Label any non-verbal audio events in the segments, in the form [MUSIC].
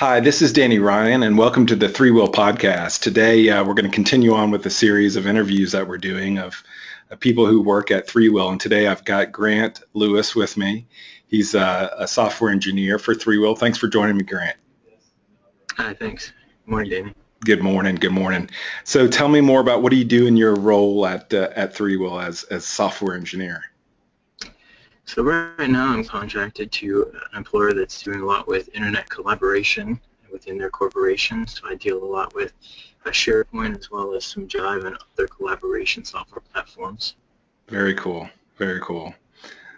Hi, this is Danny Ryan, and welcome to the ThreeWill Podcast. Today, uh, we're going to continue on with the series of interviews that we're doing of, of people who work at ThreeWill. And today, I've got Grant Lewis with me. He's a, a software engineer for ThreeWill. Thanks for joining me, Grant. Hi, thanks. Good morning, Danny. Good morning. Good morning. So, tell me more about what do you do in your role at uh, at ThreeWill as as software engineer. So right now I'm contracted to an employer that's doing a lot with intranet collaboration within their corporation. So I deal a lot with SharePoint as well as some Jive and other collaboration software platforms. Very cool. Very cool.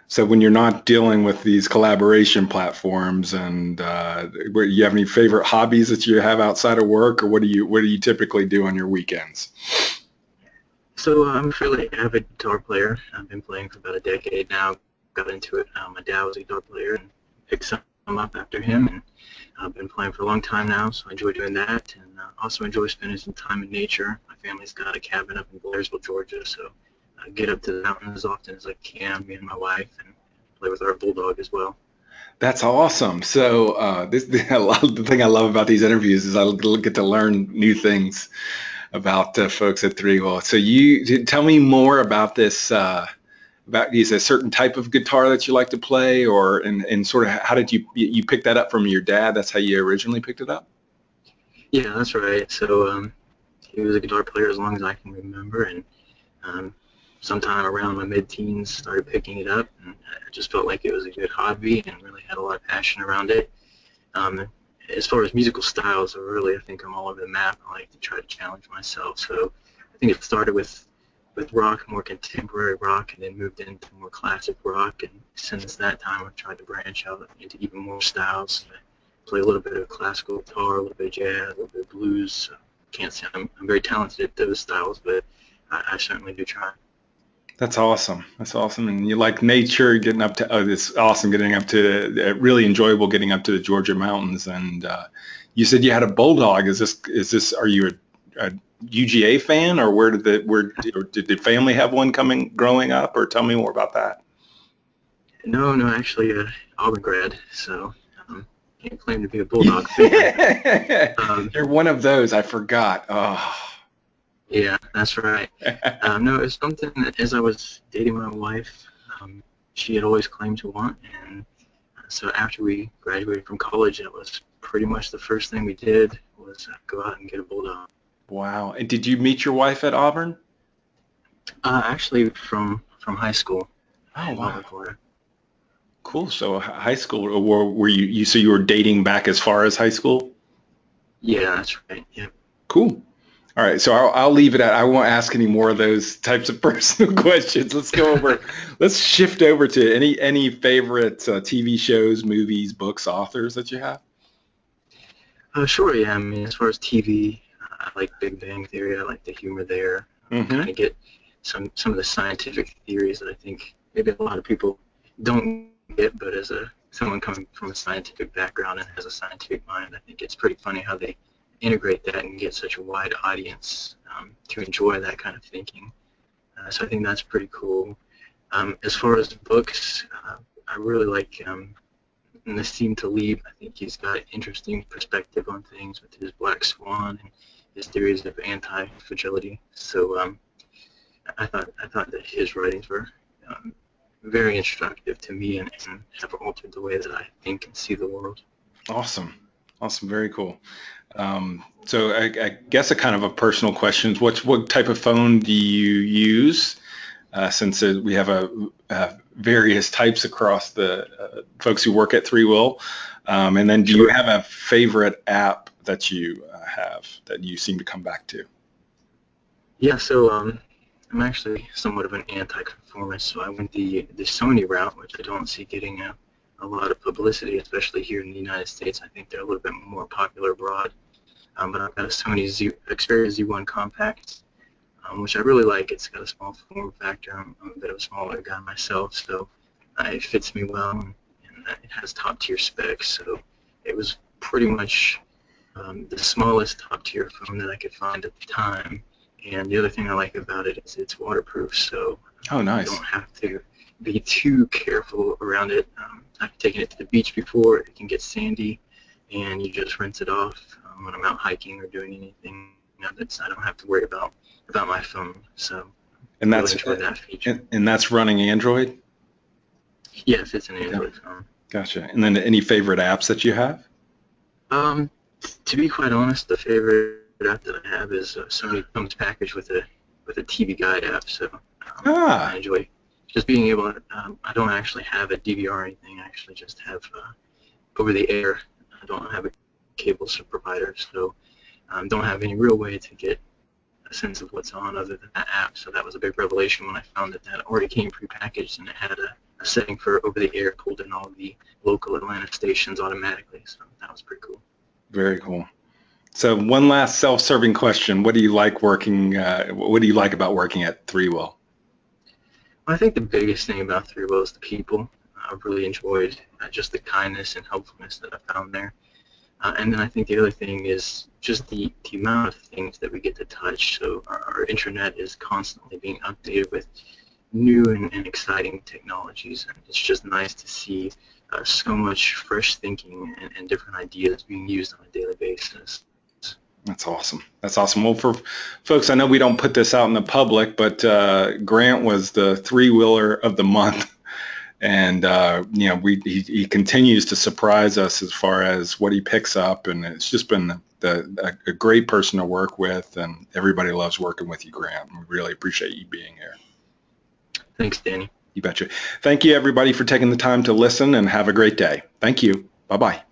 So when you're not dealing with these collaboration platforms, and uh, you have any favorite hobbies that you have outside of work, or what do you what do you typically do on your weekends? So I'm a fairly avid guitar player. I've been playing for about a decade now got into it. Um, my dad was a guitar player and picked some up after him, and I've been playing for a long time now, so I enjoy doing that, and uh, also enjoy spending some time in nature. My family's got a cabin up in Blairsville, Georgia, so I get up to the mountains as often as I can, me and my wife, and play with our bulldog as well. That's awesome. So uh, this [LAUGHS] the thing I love about these interviews is I get to learn new things about uh, folks at ThreeWill. So you tell me more about this uh, about is a certain type of guitar that you like to play or and, and sort of how did you you pick that up from your dad? That's how you originally picked it up? Yeah that's right. So um, he was a guitar player as long as i can remember and um, sometime around my mid-teens started picking it up and i just felt like it was a good hobby and really had a lot of passion around it. Um, as far as musical styles really i think i'm all over the map. I like to try to challenge myself. So i think it started with with rock, more contemporary rock, and then moved into more classic rock. And since that time, I've tried to branch out into even more styles. I play a little bit of classical guitar, a little bit of jazz, a little bit of blues. So can't say I'm, I'm very talented at those styles, but I, I certainly do try. That's awesome. That's awesome. And you like nature, getting up to, oh, this awesome, getting up to, uh, really enjoyable getting up to the Georgia mountains. And uh, you said you had a bulldog. Is this, is this, are you a, a UGA fan, or where did the where did the family have one coming growing up, or tell me more about that? No, no, actually, uh, Auburn grad, so um, can't claim to be a Bulldog fan. [LAUGHS] um, You're one of those. I forgot. Oh. Yeah, that's right. um, [LAUGHS] no, it's something that as I was dating my wife, um, she had always claimed to want, and so after we graduated from college, it was pretty much the first thing we did was uh, go out and get a bulldog. Wow. And did you meet your wife at Auburn? Uh, actually, from from high school. Oh wow. Cool. So high school, or were you? You so you were dating back as far as high school? Yeah, that's right. Yeah. Cool. All right, so I'll, I'll, leave it at. I won't ask any more of those types of [LAUGHS] personal [LAUGHS] questions. Let's go over. let's shift over to any any favorite uh, TV shows, movies, books, authors that you have. Uh, sure. Yeah. I mean, as far as TV, I like Big Bang Theory. I like the humor there. Mm-hmm. Kind of get some some of the scientific theories that I think maybe a lot of people don't get, but as a someone coming from a scientific background and has a scientific mind, I think it's pretty funny how they integrate that and get such a wide audience um, to enjoy that kind of thinking. Uh, so I think that's pretty cool. Um, as far as books, uh, I really like um, Nassim Taleb. I think he's got interesting perspective on things with his Black Swan and his theories of anti-fragility. So um, I thought I thought that his writings were um, very instructive to me and, and, have altered the way that I think and see the world. Awesome, awesome, very cool. Um, so I, I, guess a kind of a personal question: what what type of phone do you use? Uh, since we have a, uh, various types across the uh, folks who work at ThreeWill, um, and then do you have a favorite app that you uh, have that you seem to come back to? Yeah, so um, I'm actually somewhat of an anti-conformist, so I went the the Sony route, which I don't see getting a, a lot of publicity, especially here in the United States. I think they're a little bit more popular abroad. Um, but I've got a Sony Z, Xperia Z1 Compact, um, which I really like. It's got a small form factor. I'm, I'm, a bit of a smaller guy myself, so uh, it fits me well, and, it has top tier specs. So it was pretty much um, the smallest top tier phone that I could find at the time. And the other thing I like about it is it's waterproof, so oh, nice. you don't have to be too careful around it. Um, I've taken it to the beach before; it can get sandy, and you just rinse it off um, when I'm out hiking or doing anything. You know, that's I don't have to worry about about my phone. So and that's really that and, and, that's running Android. Yes, it's an Android phone. Gotcha. And then any favorite apps that you have? Um, to be quite honest, the favorite app that I have is uh, Sony comes packaged with a with a TV guide app, so um, ah. I enjoy just being able. To, um, I don't actually have a DVR or anything. I actually just have uh, over the air. I don't have a cable provider, so um, don't have any real way to get a sense of what's on other than that app. So that was a big revelation when I found that that already came prepackaged and it had a, a setting for over the air, pulled in all the local Atlanta stations automatically. So that was pretty cool. Very cool. So one last self-serving question: What do you like working? Uh, what do you like about working at ThreeWill? Well, I think the biggest thing about ThreeWill is the people. I've really enjoyed uh, just the kindness and helpfulness that I found there. Uh, and then I think the other thing is just the, the amount of things that we get to touch. So our, our intranet is constantly being updated with new and, and exciting technologies. And it's just nice to see uh, so much fresh thinking and, and different ideas being used on a daily basis. That's awesome. That's awesome. Well, for folks, I know we don't put this out in the public, but uh, Grant was the three wheeler of the month, and uh, you know, we he, he, continues to surprise us as far as what he picks up, and it's just been the, the, a, a great person to work with, and everybody loves working with you, Grant. We really appreciate you being here. Thanks, Danny. You betcha. Thank you, everybody, for taking the time to listen, and have a great day. Thank you. Bye bye.